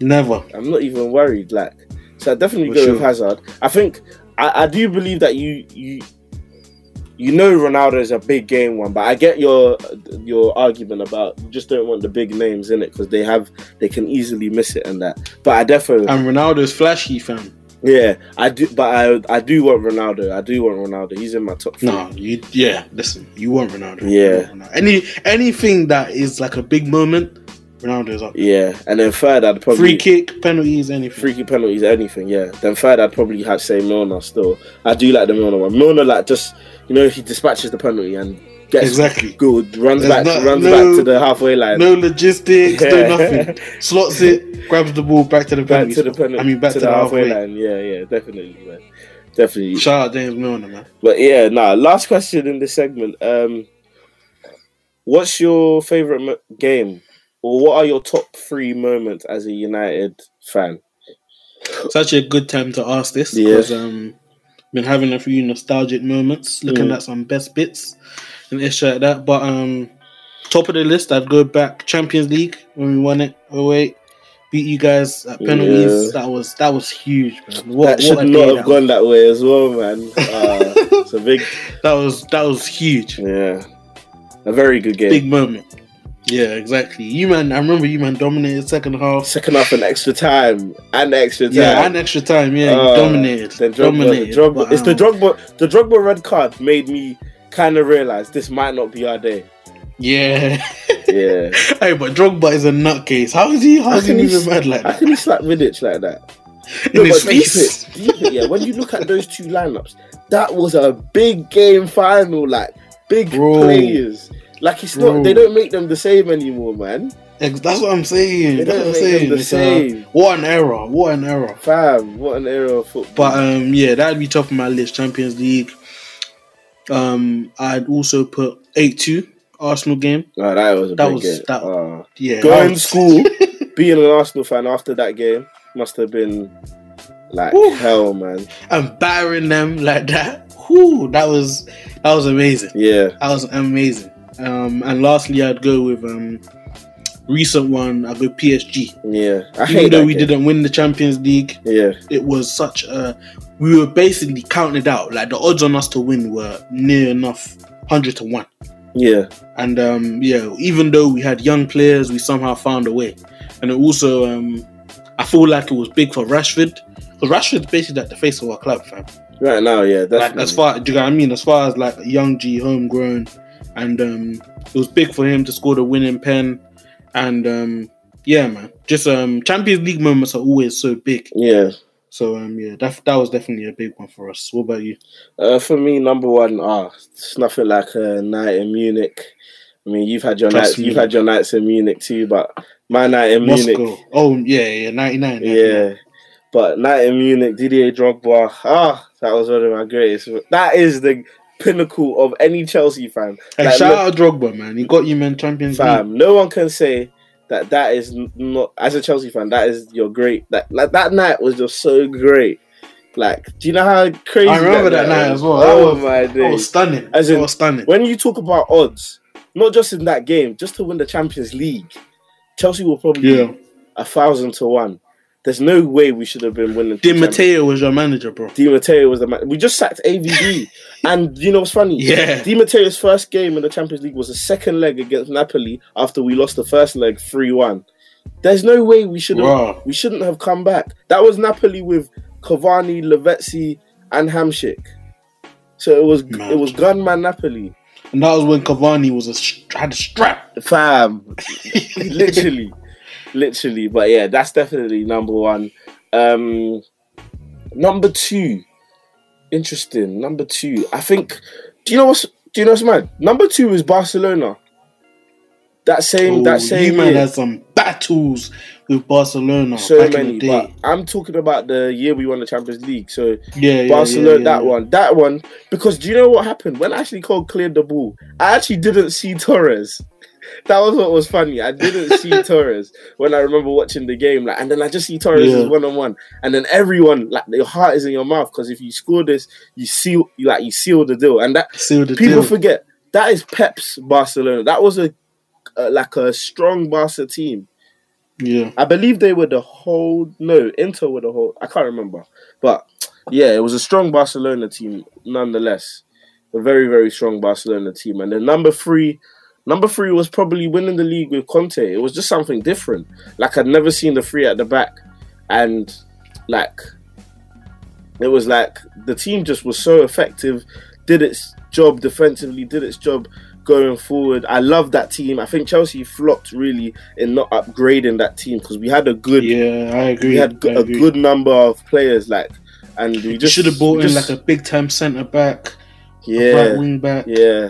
Never. I'm not even worried. Like So I definitely For go sure. with Hazard. I think I, I do believe that you you you know Ronaldo is a big game one, but I get your your argument about you just don't want the big names in it because they have they can easily miss it and that. But I definitely And Ronaldo's flashy, fam. yeah I do, but I I do want Ronaldo. I do want Ronaldo. He's in my top. Three. No, you yeah. Listen, you want Ronaldo. Yeah. Want Ronaldo. Any anything that is like a big moment, Ronaldo's up. Yeah, and then third I'd probably Free kick, penalties, anything. Freaky penalties, anything, yeah. Then third, I'd probably have to say Milner still. I do like the Milner one. Milner, like, just, you know, he dispatches the penalty and gets Exactly. good, runs There's back no- runs no- back to the halfway line. No logistics, no nothing. Slots it, grabs the ball back to the back penalty. to the penalty. I mean, back to, the, the halfway, halfway. line. Yeah, yeah, definitely, man. Definitely. Shout out James Milner, man. But yeah, nah, last question in this segment. Um, what's your favorite game? Or what are your top three moments as a United fan? It's actually a good time to ask this Yeah. because um, been having a few nostalgic moments, looking Mm. at some best bits and ish like that. But um, top of the list, I'd go back Champions League when we won it. Oh wait, beat you guys at penalties. Yeah. That was that was huge, man. What, that should not have gone that way as well, man. Uh, it's a big. That was that was huge. yeah, a very good game. Big moment. Yeah, exactly. You man, I remember you man dominated second half. Second half and extra time and extra time. Yeah, and extra time. Yeah, Uh, you dominated. Then Drogba, dominated. Drogba, but, it's the um, Drogba. The drug Drogba red card made me kind of realize this might not be our day. Yeah. Yeah, hey, but Drogba is a nutcase. How is he? How is he he mad like how that? can he slap Vidic like that? In his but deep face. it, deep it, yeah. When you look at those two lineups, that was a big game final. Like big Bro. players. Like it's Bro. not. They don't make them the same anymore, man. That's what I'm saying. They That's don't what I'm make them saying. the It's, uh, same. what an error. What an error. Fam, what an era of football. But um, yeah, that'd be top of my list. Champions League. Um, I'd also put eight two Arsenal game. Oh, that was a That big was- game. that- Oh. Yeah, Going to school, being an Arsenal fan after that game must have been like Woo. hell, man. and battering them like that. Whew, that was that was amazing. Yeah, That was amazing. Um, and lastly, I'd go with um, recent one. I'd go PSG. yeah. I Even though we game. didn't win the Champions League, Yeah, it was such a. We were basically counted out. Like the odds on us to win were near enough, hundred to one. yeah, And um, yeah, even though we had young players, we somehow found a way. And it also, um, I feel like it was big for Rashford because Rashford's basically like the face of our club, fam. right now, yeah. Like as far, do you know what I mean? As far as like young G, homegrown, and um, it was big for him to score the winning pen. And um, yeah, man, just um, Champions League moments are always so big. yeah. So um, yeah, that that was definitely a big one for us. What about you? Uh, for me, number one, ah, it's nothing like a night in Munich. I mean, you've had your Trust nights, me. you've had your nights in Munich too, but my night in Moscow. Munich, Oh yeah, yeah, ninety nine. yeah. But night in Munich, Didier Drogba, ah, that was one of my greatest. That is the pinnacle of any Chelsea fan. Hey, Like, shout look- out Drogba, man. He got you, man. Champions League. fam. No one can say that that is not as a Chelsea fan. That is your great. That like that night was just so great. Like, do you know how crazy? I remember that night was? as well. That Oh was- my That was stunning. As that in- was stunning. When you talk about odds, not just in that game, just to win the Champions League, Chelsea will probably Yeah. a thousand to one. There's no way we should have been winning. Di Matteo was your manager, bro. Di Matteo was the man. We just sacked AVB, and you know what's funny? Yeah. Di Matteo's first game in the Champions League was the second leg against Napoli after we lost the first leg three one. There's no way we should have. We shouldn't have come back. That was Napoli with Cavani, Lavezzi, and Hamsik. So it was Mad. it was gunman Napoli. And that was when Cavani was a had a strap. Fam, literally, literally. But yeah, that's definitely number one. Um, number two, interesting. Number two, I think. Do you know what's? Do you know what's mad? Number two is Barcelona. That same, Oh, that same you man had some battles with Barcelona So many, in the day. but I'm talking about the year we won the Champions League. So yeah, Barcelona, yeah, yeah, that one, that one. Because do you know what happened when Ashley Cole cleared the ball? I actually didn't see Torres. That was what was funny. I didn't see Torres when I remember watching the game. Like, and then I just see Torres Yeah. one on one, and then everyone like your heart is in your mouth because if you score this, you seal, you like you seal the deal. And that the people deal. forget that is Pep's Barcelona. That was a, a like a strong Barca team. Yeah. I believe they were the whole. No, Inter were the whole. I can't remember, but yeah, it was a strong Barcelona team nonetheless. A very very strong Barcelona team, and then number three. Number three was probably winning the league with Conte. It was just something different. Like I'd never seen the three at the back, and like it was like the team just was so effective, did its job defensively, did its job going forward. I love that team. I think Chelsea flopped really in not upgrading that team because we had a good, Yeah, I agree. we had I a agree. good number of players like, and we just should have bought in just- like a big time centre back, yeah, right wing back. yeah.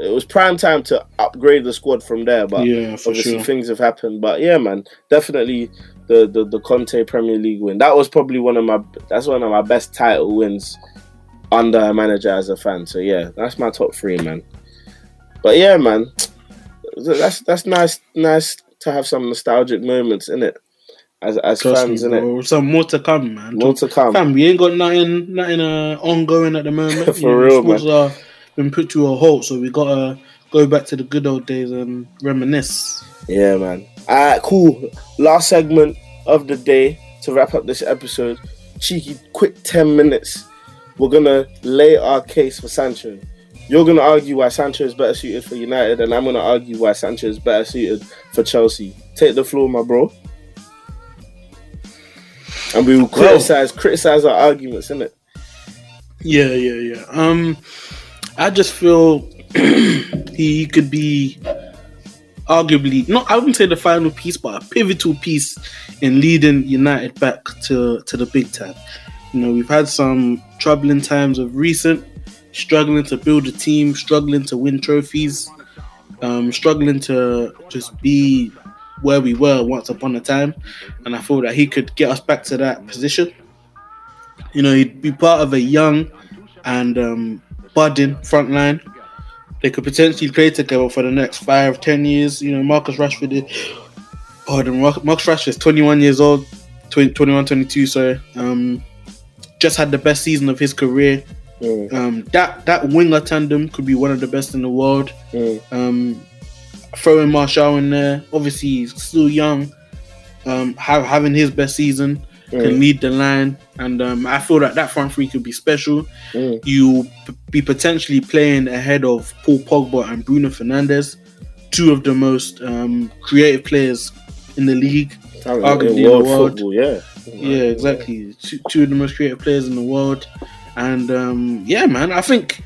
It was prime time to upgrade the squad from there, but yeah, obviously sure. things have happened. But yeah, man, definitely the, the the Conte Premier League win. That was probably one of my that's one of my best title wins under a manager as a fan. So yeah, that's my top three, man. But yeah, man, that's that's nice nice to have some nostalgic moments in it as as Trust fans me, in it. bro. Some more to come, man. More to come. Fam, we ain't got nothing, nothing uh, ongoing at the moment. For real, sports are been put to a halt, so we gotta go back to the good old days and reminisce. Yeah, man. Alright, cool. Last segment of the day to wrap up this episode. Cheeky, quick 10 minutes. We're gonna lay our case for Sancho. You're gonna argue why Sancho is better suited for United, and I'm gonna argue why Sancho is better suited for Chelsea. Take the floor, my bro. And we will criticize criticize our arguments, innit? Yeah, yeah, yeah. Um, I just feel he could be arguably no, I wouldn't say the final piece, but a pivotal piece in leading United back to to the big time. You know, we've had some troubling times of recent, struggling to build a team, struggling to win trophies, um, struggling to just be where we were once upon a time, and I thought that he could get us back to that position. You know, he'd be part of a young and um, budding front line. They could potentially play together for the next five, ten years. You know, Marcus Rashford is, pardon, Mar- Marcus Rashford is 21 years old, 20, 21, 22, sorry. Um, just had the best season of his career. Mm, Um, that that winger tandem could be one of the best in the world. mm, Um, throwing Martial in there, obviously he's still young. Um, have, having his best season can mm, lead the line, and um, I feel that that front three could be special. mm. You p- be potentially playing ahead of Paul Pogba and Bruno Fernandes, two of the most um, creative players in the league. Arguably in the world world. football, yeah. Yeah, exactly. Two, two of the most creative players in the world, and um, yeah, man, I think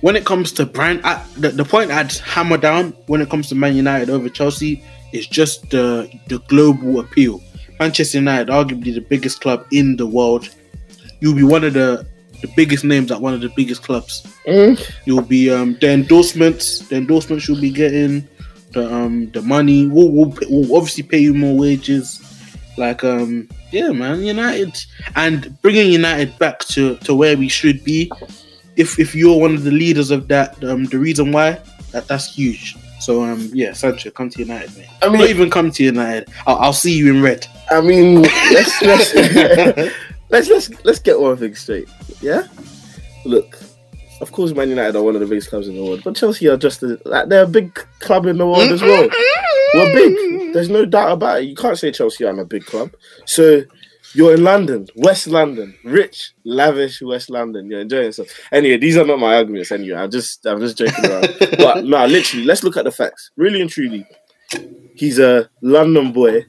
when it comes to brand, I, the, the point I'd hammer down when it comes to Man United over Chelsea is just the the global appeal. Manchester United, arguably the biggest club in the world, you'll be one of the the biggest names at one of the biggest clubs. Mm, You'll be um, the endorsements, the endorsements you'll be getting, the um the money. We'll, we'll, we'll obviously pay you more wages. Like um yeah, man, United and bringing United back to to where we should be. If if you're one of the leaders of that, um, the reason why that that's huge. So um yeah, Sancho, come to United, man. I mean, Not even come to United. I'll, I'll see you in red. I mean, let's let's let's let's let's get one thing straight. Yeah, look, of course, Man United are one of the biggest clubs in the world, but Chelsea are just a, like they're a big club in the world as well. We're big. There's no doubt about it. You can't say Chelsea aren't a big club. So you're in London, West London, rich, lavish West London. You're enjoying yourself. Anyway, these are not my arguments. Anyway, I'm just I'm just joking around. but no, literally, let's look at the facts. Really and truly, he's a London boy.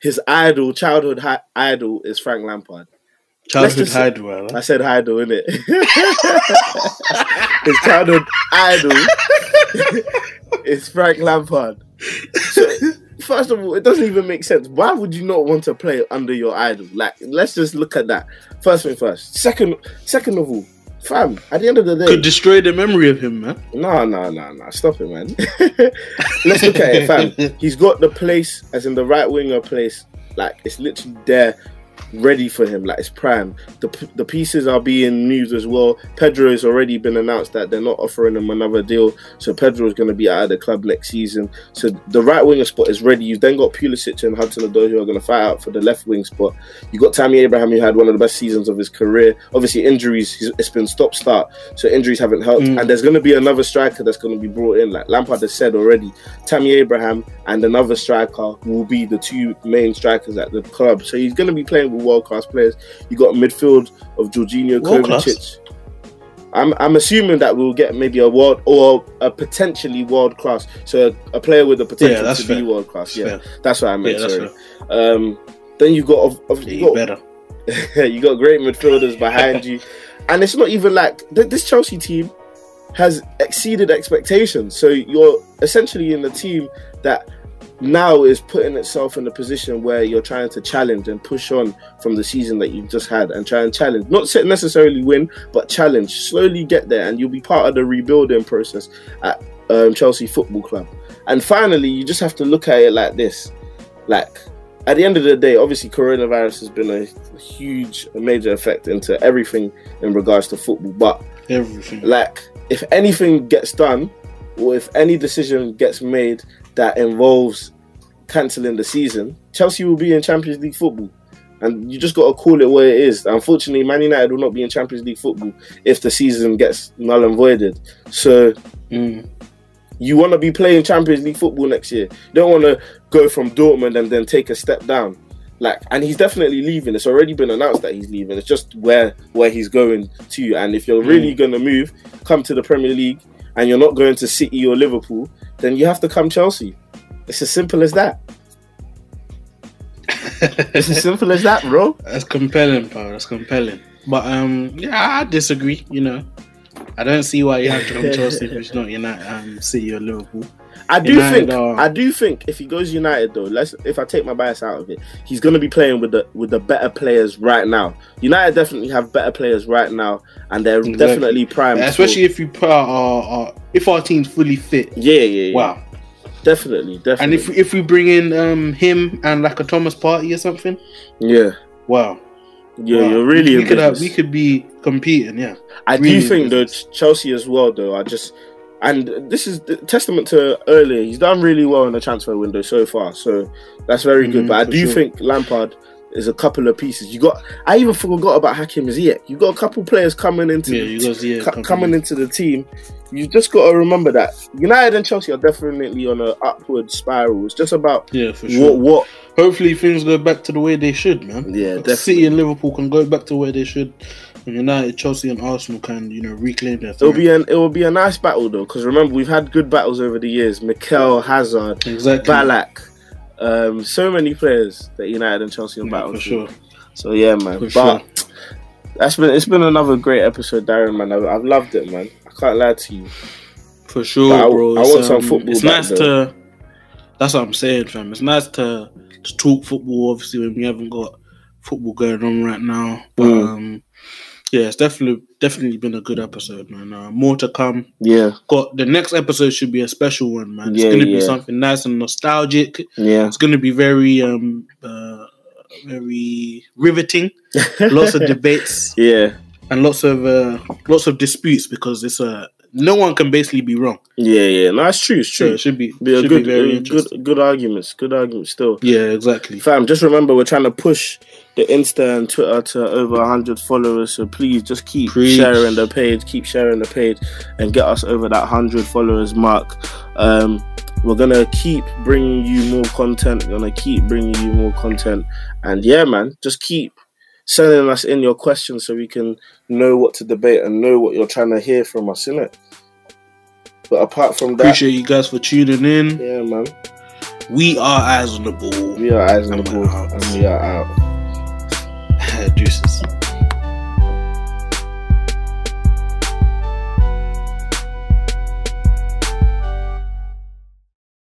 His idol, childhood hi- idol, is Frank Lampard. Childhood well. I said idol, innit? His childhood idol is Frank Lampard. So, first of all, it doesn't even make sense. Why would you not want to play under your idol? Like, let's just look at that. First thing first. Second, second of all, fam. At the end of the day, Could destroy the memory of him, man. no, no, no, no. Stop it, man. Let's look at it, fam. He's got the place, as in the right winger place. Like it's literally there. Ready for him, like it's prime. The the pieces are being moved as well. Pedro has already been announced that they're not offering him another deal, so Pedro is going to be out of the club next season. So the right winger spot is ready. You've then got Pulisic and Hudson Odoi who are going to fight out for the left wing spot. You got Tammy Abraham who had one of the best seasons of his career. Obviously injuries, it's been stop start, so injuries haven't helped. Mm. And there's going to be another striker that's going to be brought in, like Lampard has said already. Tammy Abraham and another striker will be the two main strikers at the club. So he's going to be playing with world class players. You got midfield of Jorginho? Kovacic. I'm, I'm assuming that we'll get maybe a world or a potentially world class. So a, a player with the potential that's to be world class. Yeah, Fair. that's what I meant. Yeah, sorry. Um, then you got you you got, better. you got great midfielders behind you, and it's not even like th- this Chelsea team has exceeded expectations. So you're essentially in the team that now is putting itself in a position where you're trying to challenge and push on from the season that you've just had and try and challenge, not necessarily win, but challenge. Slowly get there, and you'll be part of the rebuilding process at um, Chelsea Football Club. And finally, you just have to look at it like this: like at the end of the day, obviously, coronavirus has been a huge, a major effect into everything in regards to football, but Everything. like if anything gets done or if any decision gets made that involves cancelling the season, Chelsea will be in Champions League football. And you just got to call it what it is. Unfortunately, Man United will not be in Champions League football if the season gets null and voided. So Mm. you want to be playing Champions League football next year. You don't want to go from Dortmund and then take a step down. Like, and he's definitely leaving. It's already been announced that he's leaving. It's just where where he's going to. And if you're really going to move, come to the Premier League, and you're not going to City or Liverpool, then you have to come Chelsea. It's as simple as that. It's as simple as that, bro. That's compelling, pal. That's compelling. But um, yeah, I disagree. You know, I don't see why you have to come Chelsea if it's not United, um, City or Liverpool. I do United think are- I do think if he goes United though, let's if I take my bias out of it, he's gonna be playing with the with the better players right now. United definitely have better players right now, and they're Exactly. definitely prime. for- Especially if you put our, our, if our team's fully fit. yeah, yeah, yeah. Wow. definitely, definitely. And if if we bring in um him and like a Thomas Partey or something, yeah, wow. yeah, wow. you're really we in could have, we could be competing. Yeah. I really do think business. Ch- Chelsea as well though. I just and this is the testament to earlier. He's done really well in the transfer window so far, so that's very good. Mhm, But I do sure. think Lampard is a couple of pieces. You got. I even forgot about Hakim Ziyech. You got a couple players coming into Yeah, the you t- got Ziyech co- coming into the team. You just got to remember that United and Chelsea are definitely on an upward spiral. It's just about Yeah, for sure. what what. Hopefully things go back to the way they should, man. Yeah, Like. City and Liverpool can go back to where they should. United, Chelsea, and Arsenal can, you know, reclaim their It'll be an it will be a nice battle though, because remember we've had good battles over the years. Mikel Hazard, exactly Ballack, um, so many players that United and Chelsea have Yeah, battled. for sure. So yeah, man. For but sure. that's been it's been another great episode, Darren. Man, I've, I've loved it, man. I can't lie to you. For sure, But I- bro. I It's, want some um, football It's nice though. to. That's what I'm saying, fam. It's nice to to talk football. Obviously, when we haven't got football going on right now, but Mm. um, yeah, it's definitely definitely been a good episode, man. Uh, more to come. Yeah, Got the next episode should be a special one, man. It's Yeah, gonna yeah. be something nice and nostalgic. yeah, It's gonna be very um uh very riveting. Lots of debates yeah, and lots of uh lots of disputes because it's uh no one can basically be wrong. yeah, yeah. No, it's true. It's So true. it should be, be a should good, be very uh, good, good arguments. Good arguments still. Yeah, exactly. Fam, just remember we're trying to push the Insta and Twitter to over 100 followers. So please just keep Preach. sharing the page, keep sharing the page, and get us over that 100 followers mark. Um, we're gonna keep bringing you more content. We're gonna keep bringing you more content, and yeah, man, just keep sending us in your questions so we can know what to debate and know what you're trying to hear from us, innit? But apart from that, Appreciate you guys for tuning in. yeah, man, We are eyes on the ball. we are eyes on the ball, and we are out. Deuces.